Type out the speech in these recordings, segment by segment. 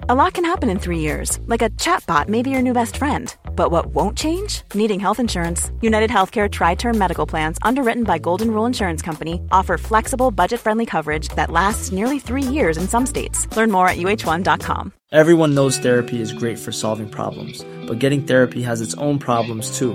A lot can happen in three years, like a chatbot may be your new best friend. But what won't change? Needing health insurance. United Healthcare Tri Term Medical Plans, underwritten by Golden Rule Insurance Company, offer flexible, budget friendly coverage that lasts nearly three years in some states. Learn more at uh1.com. Everyone knows therapy is great for solving problems, but getting therapy has its own problems too,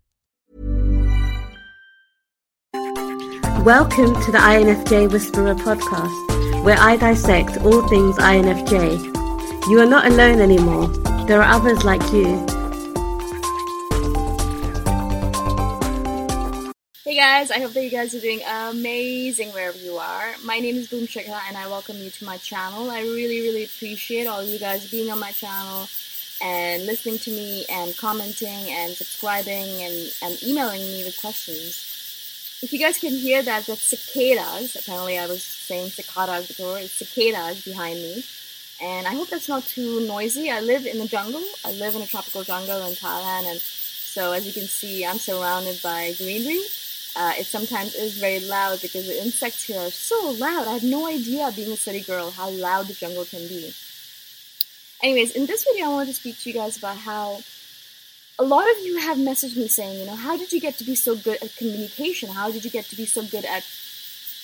Welcome to the INFJ Whisperer podcast, where I dissect all things INFJ. You are not alone anymore. There are others like you. Hey guys, I hope that you guys are doing amazing wherever you are. My name is Boom Shikha and I welcome you to my channel. I really, really appreciate all you guys being on my channel and listening to me and commenting and subscribing and, and emailing me with questions. If you guys can hear that, that's cicadas. Apparently, I was saying cicadas before. It's cicadas behind me. And I hope that's not too noisy. I live in the jungle. I live in a tropical jungle in Thailand. And so, as you can see, I'm surrounded by greenery. Uh, it sometimes is very loud because the insects here are so loud. I had no idea, being a city girl, how loud the jungle can be. Anyways, in this video, I wanted to speak to you guys about how a lot of you have messaged me saying, you know, how did you get to be so good at communication? How did you get to be so good at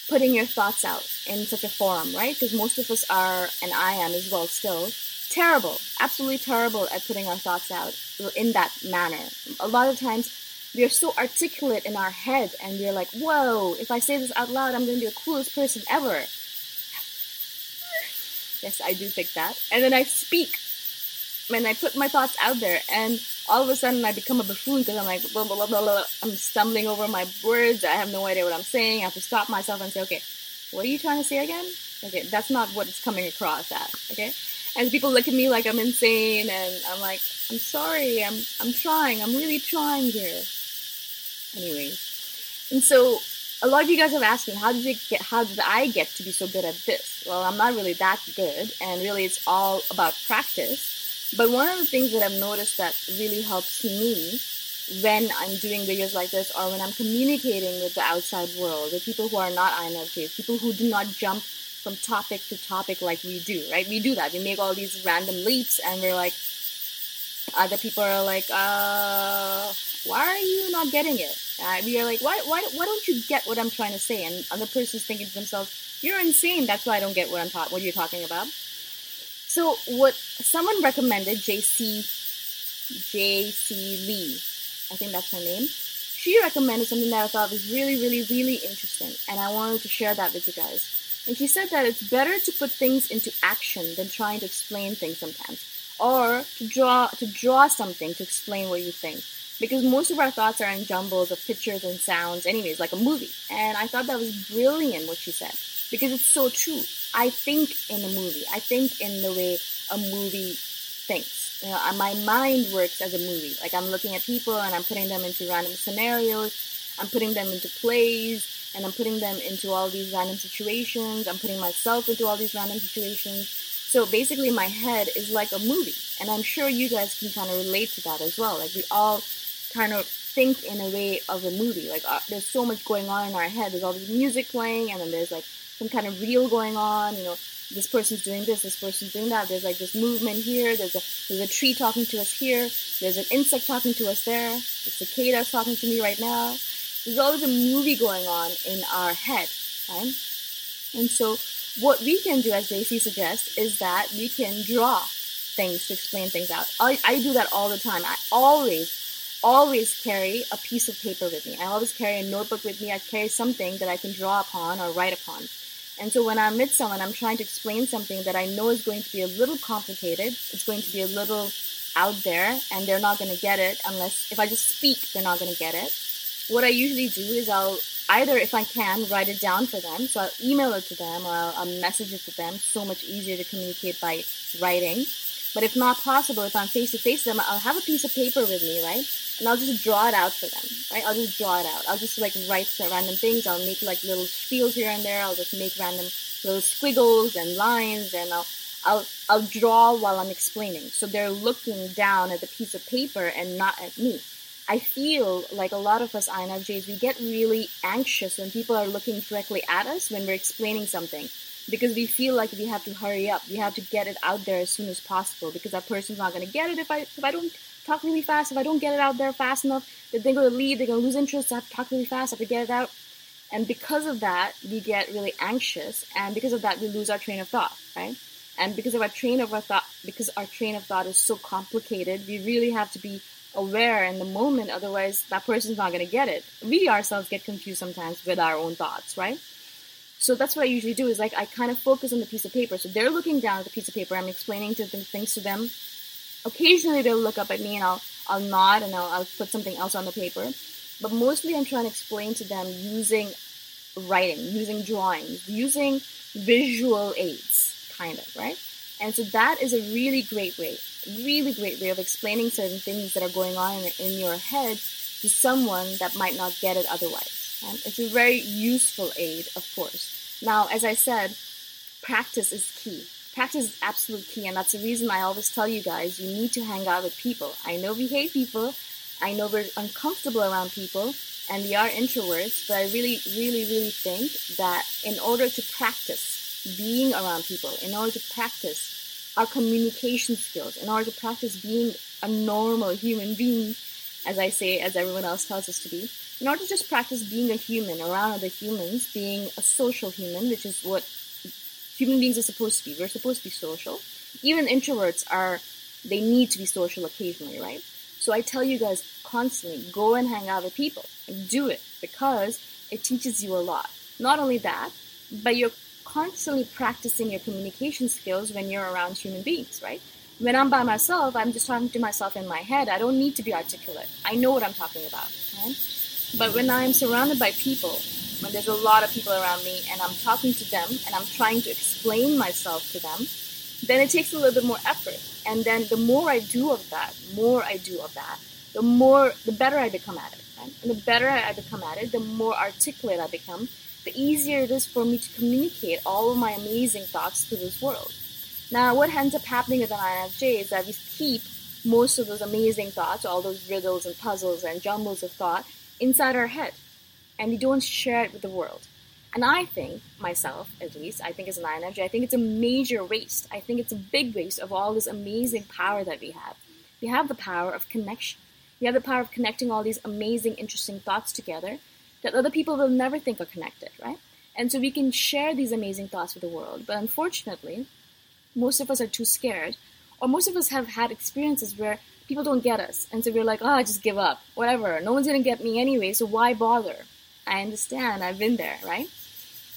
putting your thoughts out in such a forum, right? Because most of us are, and I am as well still, terrible, absolutely terrible at putting our thoughts out in that manner. A lot of times we are so articulate in our head and we're like, whoa, if I say this out loud, I'm going to be the coolest person ever. yes, I do think that. And then I speak and I put my thoughts out there and all of a sudden I become a buffoon because I'm like, blah, blah, blah, blah, blah. I'm stumbling over my words. I have no idea what I'm saying. I have to stop myself and say, okay, what are you trying to say again? Okay, that's not what it's coming across at. Okay, and people look at me like I'm insane, and I'm like, I'm sorry, I'm I'm trying, I'm really trying here. Anyways, and so a lot of you guys have asked me, how did you get, how did I get to be so good at this? Well, I'm not really that good, and really it's all about practice. But one of the things that I've noticed that really helps me when I'm doing videos like this or when I'm communicating with the outside world, with people who are not INFJs, people who do not jump from topic to topic like we do, right? We do that. We make all these random leaps and we're like, other people are like, uh, why are you not getting it? Uh, we are like, why, why, why don't you get what I'm trying to say? And other person's thinking to themselves, you're insane. That's why I don't get what I'm ta- what you're talking about. So what someone recommended, JC, JC Lee, I think that's her name. She recommended something that I thought was really, really, really interesting, and I wanted to share that with you guys. And she said that it's better to put things into action than trying to explain things sometimes, or to draw to draw something to explain what you think because most of our thoughts are in jumbles of pictures and sounds anyways like a movie and i thought that was brilliant what she said because it's so true. I think in a movie. I think in the way a movie thinks. You know my mind works as a movie. Like i'm looking at people and i'm putting them into random scenarios. I'm putting them into plays and i'm putting them into all these random situations. I'm putting myself into all these random situations. So basically my head is like a movie. And i'm sure you guys can kind of relate to that as well. Like we all kind of think in a way of a movie. Like uh, there's so much going on in our head. There's all this music playing, and then there's like some kind of reel going on. You know, this person's doing this, this person's doing that. There's like this movement here. There's a there's a tree talking to us here. There's an insect talking to us there. The cicada's talking to me right now. There's always a movie going on in our head, right? And so what we can do, as JC suggests, is that we can draw things to explain things out. I, I do that all the time. I always always carry a piece of paper with me. I always carry a notebook with me. I carry something that I can draw upon or write upon. And so when I'm with someone, I'm trying to explain something that I know is going to be a little complicated. It's going to be a little out there, and they're not going to get it unless if I just speak, they're not going to get it. What I usually do is I'll either, if I can, write it down for them. So I'll email it to them or I'll, I'll message it to them. So much easier to communicate by writing. But if not possible, if I'm face to face with them, I'll have a piece of paper with me, right? And I'll just draw it out for them, right? I'll just draw it out. I'll just like write some random things. I'll make like little spiels here and there. I'll just make random little squiggles and lines, and I'll I'll I'll draw while I'm explaining. So they're looking down at the piece of paper and not at me. I feel like a lot of us INFJs, we get really anxious when people are looking directly at us when we're explaining something because we feel like we have to hurry up. We have to get it out there as soon as possible because that person's not going to get it if I if I don't talk really fast. If I don't get it out there fast enough, then they're going to leave. They're going to lose interest. I have to talk really fast. I have to get it out. And because of that, we get really anxious, and because of that, we lose our train of thought, right? And because of our train of our thought, because our train of thought is so complicated, we really have to be aware in the moment. Otherwise, that person's not going to get it. We ourselves get confused sometimes with our own thoughts, right? So that's what I usually do is like I kind of focus on the piece of paper. So they're looking down at the piece of paper. I'm explaining to them things to them. Occasionally they'll look up at me and I'll I'll nod and I'll, I'll put something else on the paper. But mostly I'm trying to explain to them using writing, using drawings, using visual aids, kind of, right? And so that is a really great way, really great way of explaining certain things that are going on in, in your head to someone that might not get it otherwise. Um, it's a very useful aid, of course. Now, as I said, practice is key. Practice is absolute key, and that's the reason I always tell you guys you need to hang out with people. I know we hate people, I know we're uncomfortable around people, and we are introverts, but I really, really, really think that in order to practice being around people, in order to practice our communication skills, in order to practice being a normal human being, as I say, as everyone else tells us to be, in order to just practice being a human around other humans, being a social human, which is what human beings are supposed to be. We're supposed to be social. Even introverts are, they need to be social occasionally, right? So I tell you guys constantly, go and hang out with people. And do it because it teaches you a lot. Not only that, but you're constantly practicing your communication skills when you're around human beings, right? When I'm by myself, I'm just talking to myself in my head. I don't need to be articulate. I know what I'm talking about, right? But when I'm surrounded by people, when there's a lot of people around me and I'm talking to them and I'm trying to explain myself to them, then it takes a little bit more effort. And then the more I do of that, more I do of that, the more, the better I become at it. Right? And the better I become at it, the more articulate I become, the easier it is for me to communicate all of my amazing thoughts to this world. Now, what ends up happening with an INFJ is that we keep most of those amazing thoughts, all those riddles and puzzles and jumbles of thought, inside our head, and we don't share it with the world. And I think, myself at least, I think as an INFJ, I think it's a major waste. I think it's a big waste of all this amazing power that we have. We have the power of connection. We have the power of connecting all these amazing, interesting thoughts together that other people will never think are connected, right? And so we can share these amazing thoughts with the world. But unfortunately, most of us are too scared, or most of us have had experiences where people don't get us. And so we're like, oh, just give up. Whatever. No one's going to get me anyway, so why bother? I understand. I've been there, right?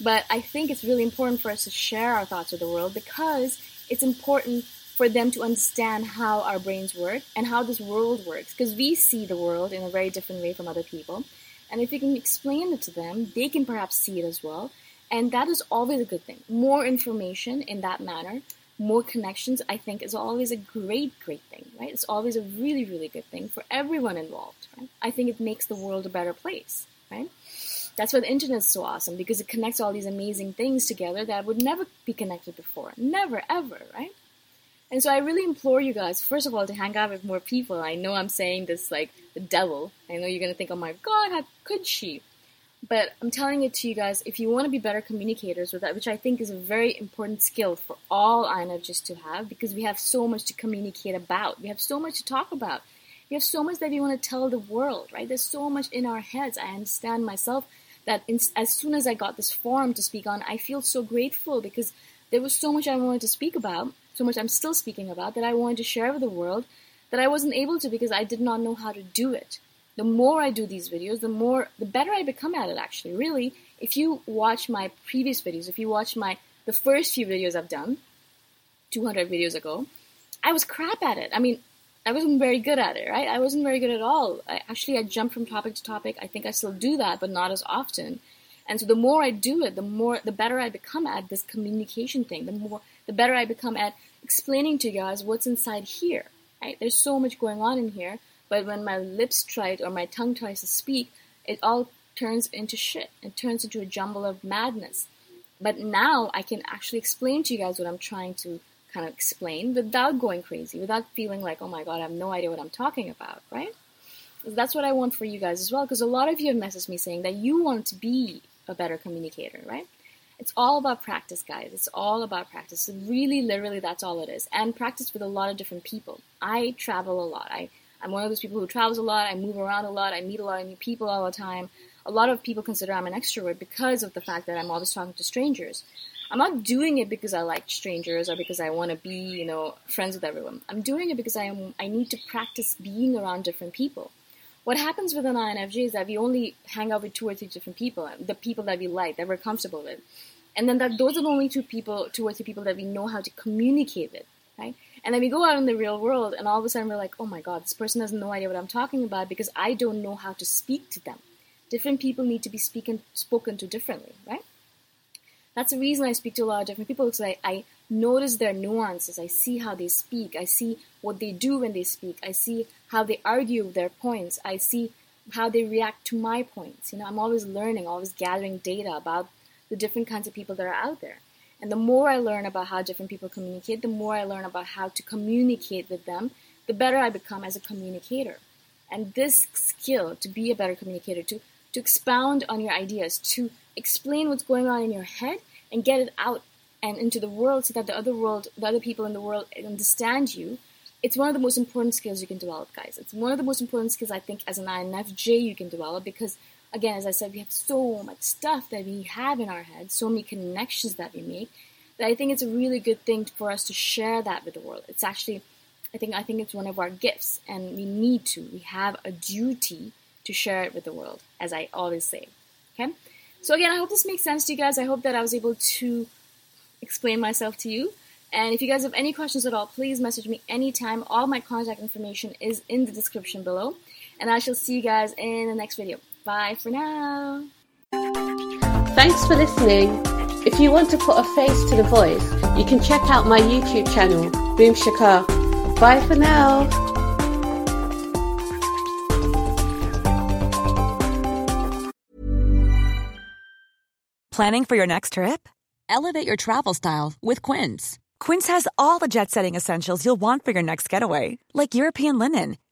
But I think it's really important for us to share our thoughts with the world because it's important for them to understand how our brains work and how this world works. Because we see the world in a very different way from other people. And if we can explain it to them, they can perhaps see it as well. And that is always a good thing. More information in that manner, more connections, I think, is always a great, great thing, right? It's always a really, really good thing for everyone involved, right? I think it makes the world a better place, right? That's why the internet is so awesome because it connects all these amazing things together that would never be connected before. Never, ever, right? And so I really implore you guys, first of all, to hang out with more people. I know I'm saying this like the devil. I know you're going to think, oh my God, how could she? But I'm telling it to you guys, if you want to be better communicators with that, which I think is a very important skill for all INFJs to have, because we have so much to communicate about. We have so much to talk about. We have so much that we want to tell the world, right? There's so much in our heads. I understand myself that in, as soon as I got this forum to speak on, I feel so grateful because there was so much I wanted to speak about, so much I'm still speaking about that I wanted to share with the world that I wasn't able to because I did not know how to do it. The more I do these videos, the more the better I become at it actually. Really, if you watch my previous videos, if you watch my the first few videos I've done 200 videos ago, I was crap at it. I mean, I wasn't very good at it, right? I wasn't very good at all. I, actually, I jumped from topic to topic. I think I still do that, but not as often. And so the more I do it, the more, the better I become at this communication thing. The more, the better I become at explaining to you guys what's inside here, right? There's so much going on in here, but when my lips try or my tongue tries to speak, it all turns into shit. It turns into a jumble of madness. But now I can actually explain to you guys what I'm trying to kind of explain without going crazy, without feeling like, oh my god, I have no idea what I'm talking about, right? That's what I want for you guys as well, because a lot of you have messaged me saying that you want to be a better communicator, right? It's all about practice, guys. It's all about practice. Really, literally, that's all it is. And practice with a lot of different people. I travel a lot. I, I'm one of those people who travels a lot. I move around a lot. I meet a lot of new people all the time. A lot of people consider I'm an extrovert because of the fact that I'm always talking to strangers. I'm not doing it because I like strangers or because I want to be, you know, friends with everyone. I'm doing it because I am, I need to practice being around different people. What happens with an INFJ is that we only hang out with two or three different people, the people that we like, that we're comfortable with. And then that those are the only two people, two or three people that we know how to communicate with, right? And then we go out in the real world and all of a sudden we're like, oh my god, this person has no idea what I'm talking about because I don't know how to speak to them. Different people need to be speaking, spoken to differently, right? That's the reason I speak to a lot of different people because I, I notice their nuances. I see how they speak. I see what they do when they speak. I see how they argue their points. I see how they react to my points. You know, I'm always learning, always gathering data about the different kinds of people that are out there. And the more I learn about how different people communicate, the more I learn about how to communicate with them, the better I become as a communicator. And this skill to be a better communicator, to, to expound on your ideas, to explain what's going on in your head and get it out and into the world so that the other world, the other people in the world understand you. It's one of the most important skills you can develop, guys. It's one of the most important skills I think as an INFJ you can develop because, again, as I said, we have so much stuff that we have in our heads, so many connections that we make, that I think it's a really good thing for us to share that with the world. It's actually, I think, I think it's one of our gifts, and we need to. We have a duty to share it with the world, as I always say. Okay. So again, I hope this makes sense to you guys. I hope that I was able to explain myself to you. And if you guys have any questions at all, please message me anytime. All my contact information is in the description below. And I shall see you guys in the next video. Bye for now. Thanks for listening. If you want to put a face to the voice, you can check out my YouTube channel, Boom Shikha. Bye for now. Planning for your next trip? Elevate your travel style with Quince. Quince has all the jet setting essentials you'll want for your next getaway, like European linen